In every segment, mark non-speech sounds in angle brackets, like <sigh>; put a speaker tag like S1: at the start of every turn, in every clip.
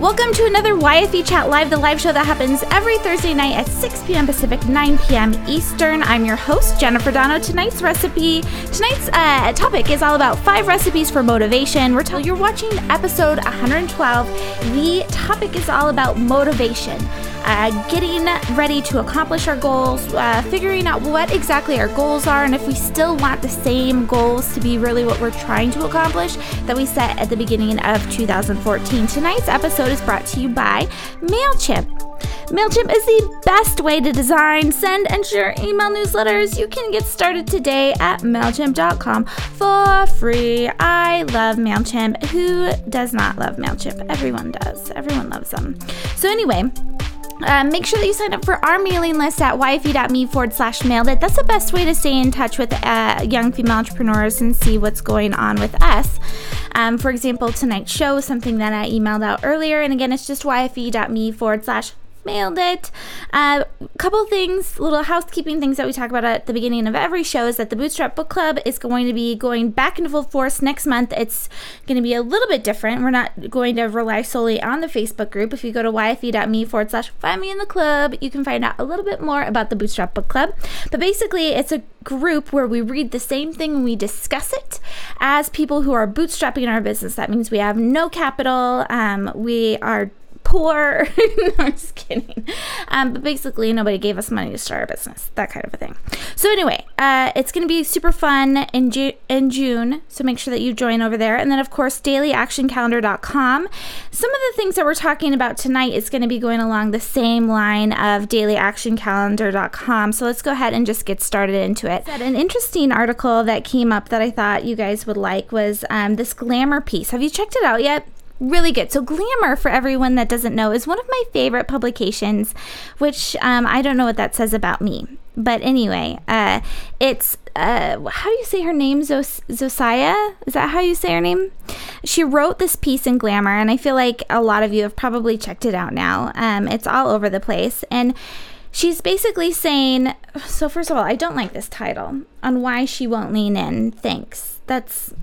S1: Welcome to another YFE Chat Live, the live show that happens every Thursday night at 6 p.m. Pacific, 9 p.m. Eastern. I'm your host, Jennifer Donogh. Tonight's recipe, tonight's uh, topic is all about five recipes for motivation. We're telling you're watching episode 112. The topic is all about motivation. Uh, getting ready to accomplish our goals, uh, figuring out what exactly our goals are, and if we still want the same goals to be really what we're trying to accomplish that we set at the beginning of 2014. Tonight's episode is brought to you by MailChimp. MailChimp is the best way to design, send, and share email newsletters. You can get started today at MailChimp.com for free. I love MailChimp. Who does not love MailChimp? Everyone does. Everyone loves them. So, anyway, uh, make sure that you sign up for our mailing list at yfe.me forward slash mailed it. That's the best way to stay in touch with uh, young female entrepreneurs and see what's going on with us. Um, for example, tonight's show something that I emailed out earlier. And again, it's just yfe.me forward slash mailed it. A uh, couple things, little housekeeping things that we talk about at the beginning of every show is that the Bootstrap Book Club is going to be going back into full force next month. It's going to be a little bit different. We're not going to rely solely on the Facebook group. If you go to yfe.me forward slash find me in the club, you can find out a little bit more about the Bootstrap Book Club. But basically, it's a group where we read the same thing and we discuss it as people who are bootstrapping our business. That means we have no capital. Um, we are poor. <laughs> no, I'm just kidding. Um, but basically, nobody gave us money to start our business, that kind of a thing. So anyway, uh, it's going to be super fun in, Ju- in June. So make sure that you join over there. And then, of course, dailyactioncalendar.com. Some of the things that we're talking about tonight is going to be going along the same line of dailyactioncalendar.com. So let's go ahead and just get started into it. An interesting article that came up that I thought you guys would like was um, this glamour piece. Have you checked it out yet? Really good. So, Glamour, for everyone that doesn't know, is one of my favorite publications, which um, I don't know what that says about me. But anyway, uh, it's, uh, how do you say her name? Zos- Josiah? Is that how you say her name? She wrote this piece in Glamour, and I feel like a lot of you have probably checked it out now. Um, it's all over the place. And she's basically saying, so first of all, I don't like this title on why she won't lean in. Thanks. That's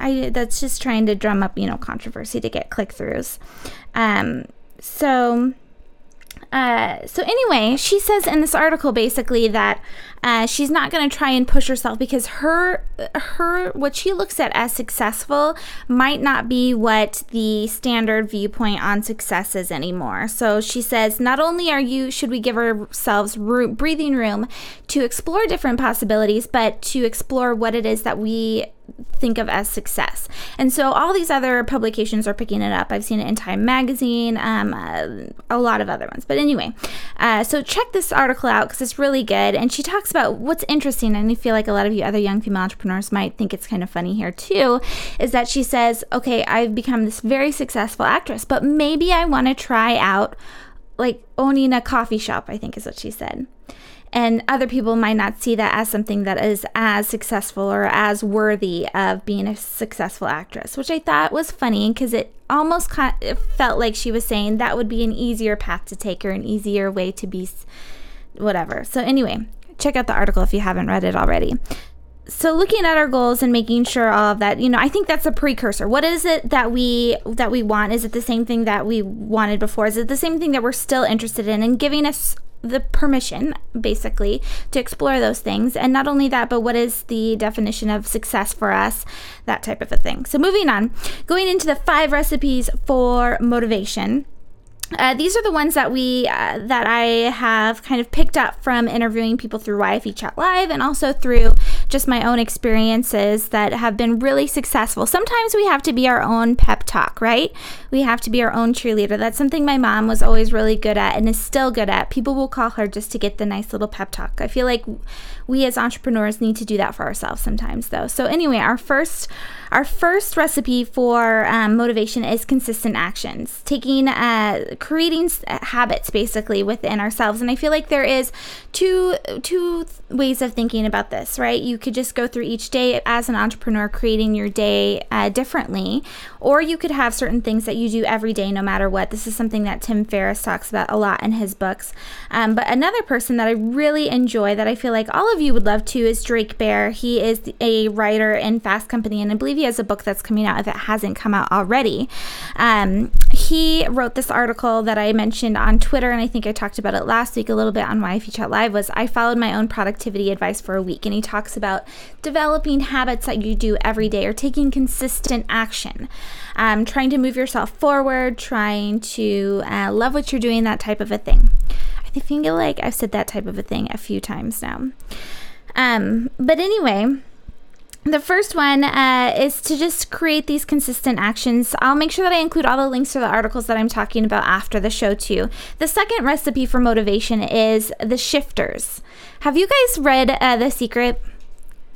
S1: I that's just trying to drum up, you know, controversy to get click throughs. Um, so uh, so anyway, she says in this article basically that uh, she's not going to try and push herself because her her what she looks at as successful might not be what the standard viewpoint on success is anymore. So she says not only are you should we give ourselves room, breathing room to explore different possibilities, but to explore what it is that we think of as success. And so all these other publications are picking it up. I've seen it in Time Magazine, um, uh, a lot of other ones. But anyway, uh, so check this article out because it's really good. And she talks about what's interesting, and I feel like a lot of you other young female entrepreneurs might think it's kind of funny here too, is that she says, okay, I've become this very successful actress, but maybe I want to try out like owning a coffee shop, I think is what she said and other people might not see that as something that is as successful or as worthy of being a successful actress, which I thought was funny because it almost felt like she was saying that would be an easier path to take or an easier way to be whatever. So, anyway, check out the article if you haven't read it already. So looking at our goals and making sure all of that, you know, I think that's a precursor. What is it that we that we want? Is it the same thing that we wanted before? Is it the same thing that we're still interested in? And giving us the permission basically to explore those things. And not only that but what is the definition of success for us? That type of a thing. So moving on going into the five recipes for motivation. Uh, these are the ones that we uh, that I have kind of picked up from interviewing people through YFE Chat Live and also through just my own experiences that have been really successful. Sometimes we have to be our own pep talk, right? We have to be our own cheerleader. That's something my mom was always really good at and is still good at. People will call her just to get the nice little pep talk. I feel like we as entrepreneurs need to do that for ourselves sometimes, though. So anyway, our first our first recipe for um, motivation is consistent actions, taking, uh, creating habits basically within ourselves. And I feel like there is two two ways of thinking about this, right? You could just go through each day as an entrepreneur, creating your day uh, differently. Or you could have certain things that you do every day, no matter what. This is something that Tim Ferriss talks about a lot in his books. Um, but another person that I really enjoy that I feel like all of you would love to is Drake Baer. He is a writer in Fast Company, and I believe he has a book that's coming out if it hasn't come out already. Um, he wrote this article that I mentioned on Twitter, and I think I talked about it last week a little bit on YFE Chat Live. Was I followed my own productivity advice for a week, and he talks about developing habits that you do every day or taking consistent action, um, trying to move yourself forward, trying to uh, love what you're doing, that type of a thing. I think like I've said that type of a thing a few times now. Um, but anyway, the first one uh, is to just create these consistent actions. I'll make sure that I include all the links to the articles that I'm talking about after the show, too. The second recipe for motivation is the shifters. Have you guys read uh, The Secret?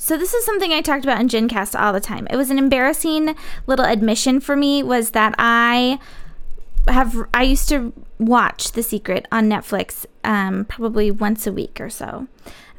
S1: So this is something I talked about in GenCast all the time. It was an embarrassing little admission for me was that I have I used to watch The Secret on Netflix um, probably once a week or so.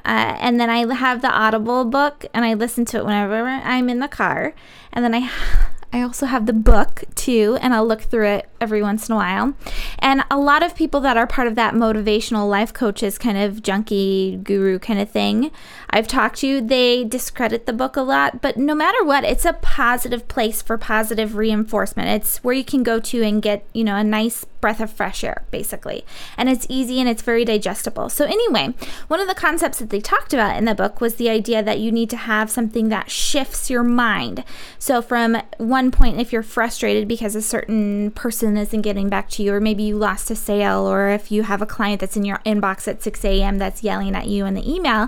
S1: Uh, and then I have the Audible book and I listen to it whenever I'm in the car. And then I <sighs> I also have the book too, and I'll look through it every once in a while. And a lot of people that are part of that motivational life coaches kind of junkie guru kind of thing I've talked to, they discredit the book a lot. But no matter what, it's a positive place for positive reinforcement. It's where you can go to and get, you know, a nice breath of fresh air, basically. And it's easy and it's very digestible. So, anyway, one of the concepts that they talked about in the book was the idea that you need to have something that shifts your mind. So, from one point, if you're frustrated because a certain person isn't getting back to you, or maybe you lost a sale, or if you have a client that's in your inbox at 6 a.m. that's yelling at you in the email,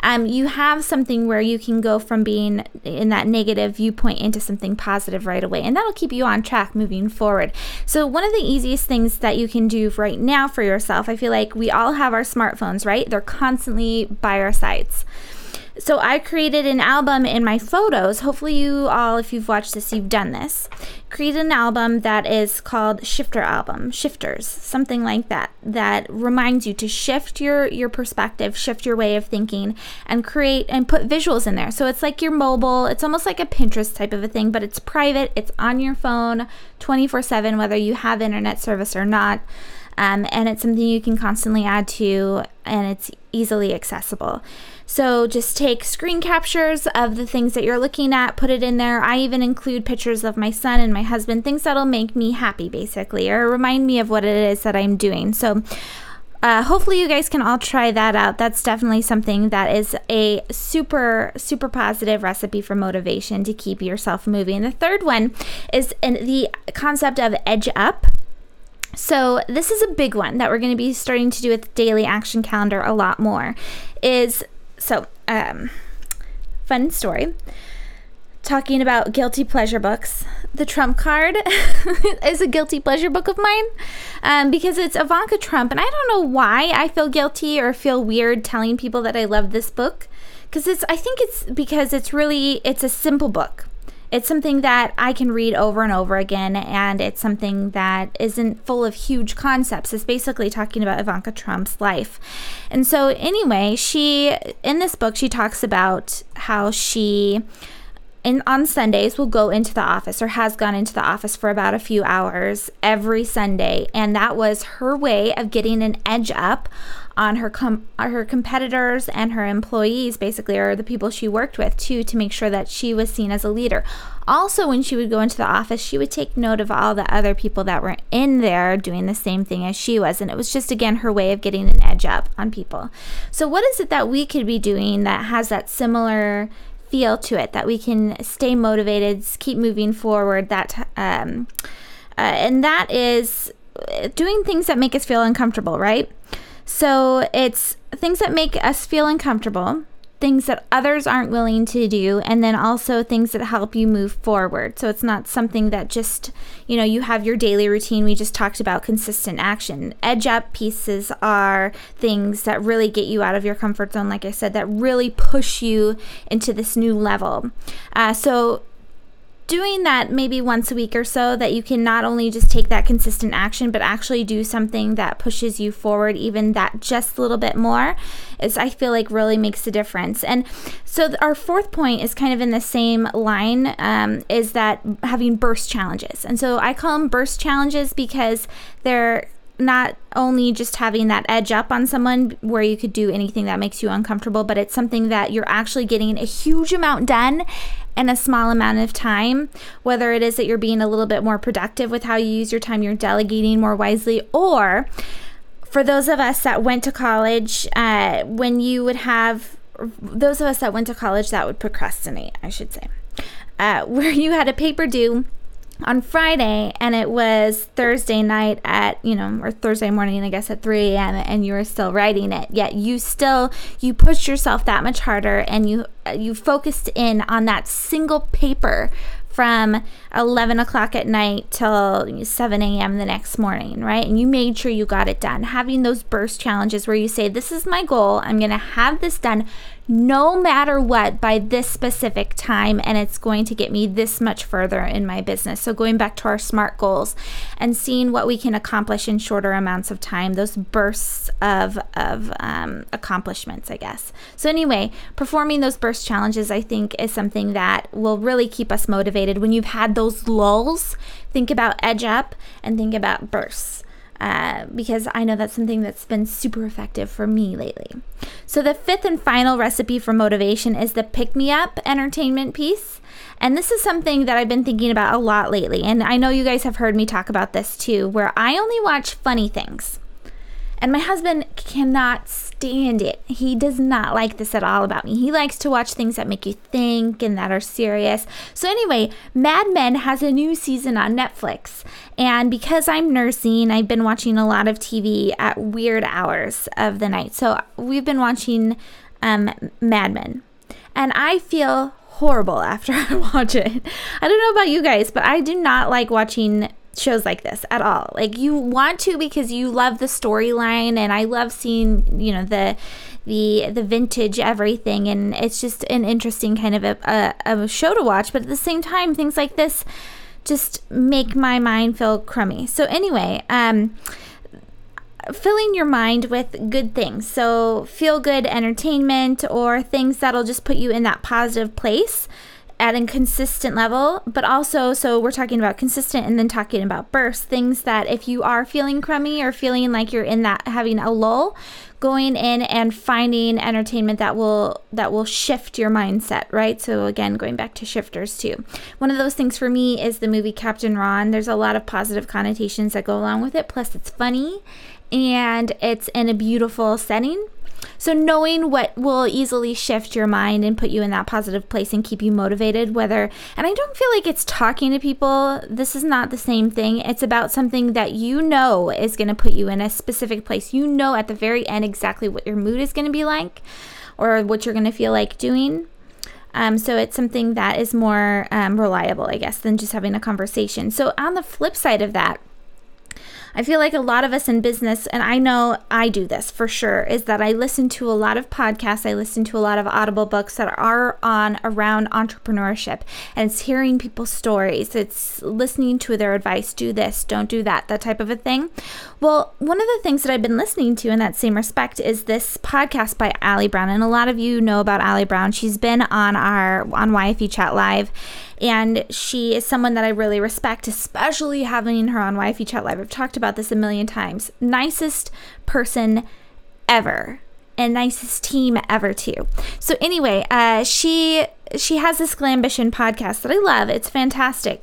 S1: um, you have something where you can go from being in that negative viewpoint into something positive right away. And that'll keep you on track moving forward. So, one of the easiest things things that you can do right now for yourself. I feel like we all have our smartphones, right? They're constantly by our sides. So I created an album in my photos. Hopefully, you all, if you've watched this, you've done this. Created an album that is called Shifter Album, Shifters, something like that, that reminds you to shift your your perspective, shift your way of thinking, and create and put visuals in there. So it's like your mobile. It's almost like a Pinterest type of a thing, but it's private. It's on your phone, 24/7, whether you have internet service or not. Um, and it's something you can constantly add to, and it's easily accessible. So just take screen captures of the things that you're looking at, put it in there. I even include pictures of my son and my husband, things that'll make me happy, basically, or remind me of what it is that I'm doing. So uh, hopefully you guys can all try that out that's definitely something that is a super super positive recipe for motivation to keep yourself moving the third one is in the concept of edge up so this is a big one that we're going to be starting to do with daily action calendar a lot more is so, um, fun story. Talking about guilty pleasure books. The Trump card <laughs> is a guilty pleasure book of mine um, because it's Ivanka Trump. And I don't know why I feel guilty or feel weird telling people that I love this book. Because it's, I think it's because it's really, it's a simple book it's something that I can read over and over again, and it's something that isn't full of huge concepts. It's basically talking about Ivanka Trump's life. And so, anyway, she, in this book, she talks about how she. In, on Sundays will go into the office or has gone into the office for about a few hours every Sunday and that was her way of getting an edge up on her com- her competitors and her employees basically or the people she worked with too to make sure that she was seen as a leader. Also when she would go into the office she would take note of all the other people that were in there doing the same thing as she was and it was just again her way of getting an edge up on people. So what is it that we could be doing that has that similar feel to it that we can stay motivated keep moving forward that um, uh, and that is doing things that make us feel uncomfortable right so it's things that make us feel uncomfortable, things that others aren't willing to do, and then also things that help you move forward. So it's not something that just, you know, you have your daily routine. We just talked about consistent action. Edge up pieces are things that really get you out of your comfort zone, like I said, that really push you into this new level. Uh, so doing that maybe once a week or so that you can not only just take that consistent action but actually do something that pushes you forward even that just a little bit more is i feel like really makes a difference. And so our fourth point is kind of in the same line um, is that having burst challenges. And so i call them burst challenges because they're not only just having that edge up on someone where you could do anything that makes you uncomfortable, but it's something that you're actually getting a huge amount done in a small amount of time. Whether it is that you're being a little bit more productive with how you use your time, you're delegating more wisely, or for those of us that went to college, uh, when you would have those of us that went to college that would procrastinate, I should say, uh, <laughs> where you had a paper due on Friday and it was Thursday night at, you know, or Thursday morning, I guess at 3 a.m. and you were still writing it. Yet you still, you pushed yourself that much harder and you, uh, you focused in on that single paper from 11 o'clock at night till 7 a.m. the next morning, right? And you made sure you got it done. Having those burst challenges where you say, This is my goal, I'm to have this done no matter what by this specific time and it's going to get me this much further in my business. So going back to our SMART goals and seeing what we can accomplish in shorter amounts of time, those bursts of, of um, accomplishments, I guess. So anyway, performing those burst challenges, I think is something that will really keep us motivated. When you've had those lulls, think about edge up and think about bursts uh, because I know that's something that's been super effective for me lately. So, the fifth and final recipe for motivation is the pick me up entertainment piece. And this is something that I've been thinking about a lot lately. And I know you guys have heard me talk about this too, where I only watch funny things. And my husband cannot stand it. He does not like this at all about me. He likes to watch things that make you think and that are serious. So, anyway, Mad Men has a new season on Netflix. And because I'm nursing, I've been watching a lot of TV at weird hours of the night. So, we've been watching um, Mad Men. And I feel horrible <laughs> after I watch it. I don't know about you guys, but I do not like watching shows like this at all. Like you want to because you love the storyline and I love seeing, you know, the the the vintage everything and it's just an interesting kind of a, a, a show to watch, but at the same time things like this just make my mind feel crummy. So anyway, um filling your mind with good things. So, feel good entertainment or things that'll just put you in that positive place at a consistent level, but also, so we're talking about consistent and then talking about bursts, things that if you are feeling crummy or feeling like you're in that having a lull, going in and finding entertainment that will that will shift your mindset, right? So again, going back to shifters too. One of those things for me is the movie Captain Ron. There's a lot of positive connotations that go along with it. Plus it's funny and it's in a beautiful setting so, knowing what will easily shift your mind and put you in that positive place and keep you motivated, whether, and I don't feel like it's talking to people, this is not the same thing. It's about something that you know is going to put you in a specific place. You know at the very end exactly what your mood is going to be like or what you're going to feel like doing. Um, so it's something that is more um, reliable, I guess, than just having a conversation. So on the flip side of that, I feel like a lot of us in business, and I know I do this for sure, is that I listen to a lot of podcasts, I listen to a lot of audible books that are on around entrepreneurship, and it's hearing people's stories, it's listening to their advice do this, don't do that, that type of a thing. Well, one of the things that I've been listening to in that same respect is this podcast by Ali Brown, and a lot of you know about Ali Brown. She's been on our on YFE Chat Live and she is someone that I really respect, especially having her on YFE Chat Live. I've talked about this a million times. Nicest person ever and nicest team ever too. So anyway, uh, she she has this Glambition podcast that I love. It's fantastic.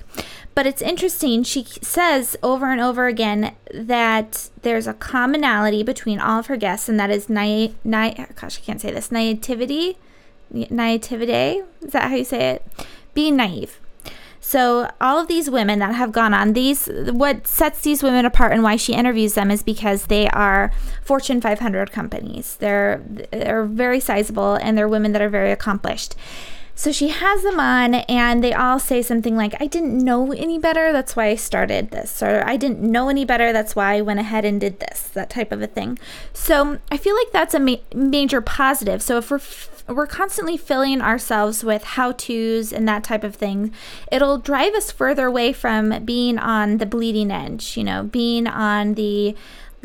S1: But it's interesting. She says over and over again that there's a commonality between all of her guests, and that is na- na- gosh, I can't say this naivety, naivety. Is that how you say it? Being naive. So all of these women that have gone on these what sets these women apart and why she interviews them is because they are Fortune 500 companies. They're they're very sizable and they're women that are very accomplished. So she has them on, and they all say something like, I didn't know any better, that's why I started this. Or I didn't know any better, that's why I went ahead and did this, that type of a thing. So I feel like that's a ma- major positive. So if we're f- we're constantly filling ourselves with how to's and that type of thing, it'll drive us further away from being on the bleeding edge, you know, being on the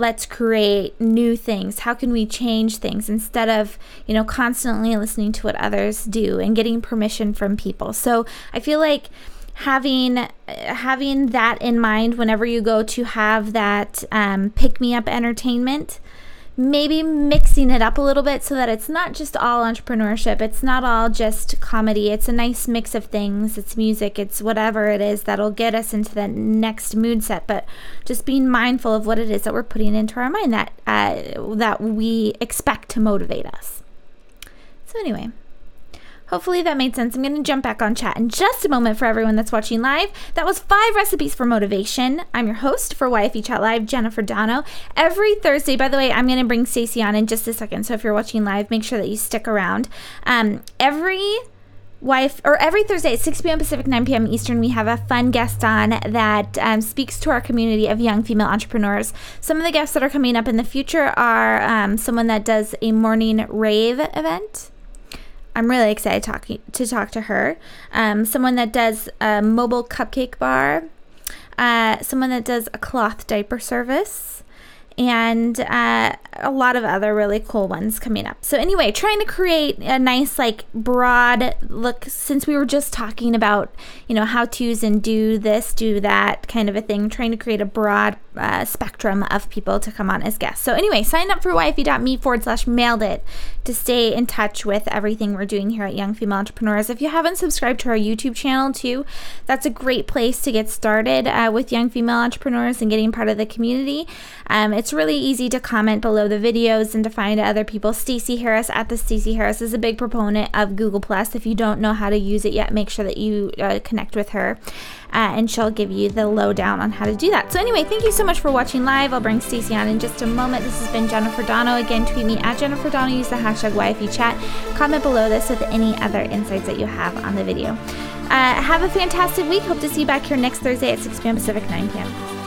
S1: let's create new things. How can we change things instead of you know constantly listening to what others do and getting permission from people? So i feel like having having that in mind whenever you go to have that um, pick me up entertainment maybe mixing it up a little bit so that it's not just all entrepreneurship. It's not all just comedy. It's a nice mix of things. It's music. It's whatever it is that'll get us into the next mood set. But just being mindful of what it is that we're putting into our mind that uh, that we expect to motivate us. So anyway, Hopefully that made sense. I'm going to jump back on chat in just a moment for everyone that's watching live. That was five recipes for motivation. I'm your host for YFE Chat Live, Jennifer Donogh. Every Thursday, by the way, I'm going to bring Stacy on in just a second. So if you're watching live, make sure that you stick around. Um, every wife or every Thursday at 6 p.m. Pacific, 9 p.m. Eastern, we have a fun guest on that um, speaks to our community of young female entrepreneurs. Some of the guests that are coming up in the future are um, someone that does a morning rave event. I'm really excited talking to talk to her. Um, someone that does a mobile cupcake bar, uh, someone that does a cloth diaper service, and uh, a lot of other really cool ones coming up. So anyway, trying to create a nice like broad look since we were just talking about you know how to's and do this, do that kind of a thing. Trying to create a broad uh, spectrum of people to come on as guests. So anyway, sign up for yfe.me forward slash mailed it to stay in touch with everything we're doing here at Young Female Entrepreneurs. If you haven't subscribed to our YouTube channel too, that's a great place to get started uh, with Young Female Entrepreneurs and getting part of the community. Um, it's really easy to comment below the videos and to find other people. Stacey Harris at the Stacey Harris is a big proponent of Google Plus. If you don't know how to use it yet, make sure that you uh, connect with her uh, and she'll give you the lowdown on how to do that. So anyway, thank you so much for watching live. I'll bring Stacey on in just a moment. This has been Jennifer Donogh. Again, tweet me at Jennifer Donogh. Use the hashtag YFE chat. Comment below this with any other insights that you have on the video. Uh, have a fantastic week. Hope to see you back here next Thursday at 6 p.m. Pacific, 9 p.m.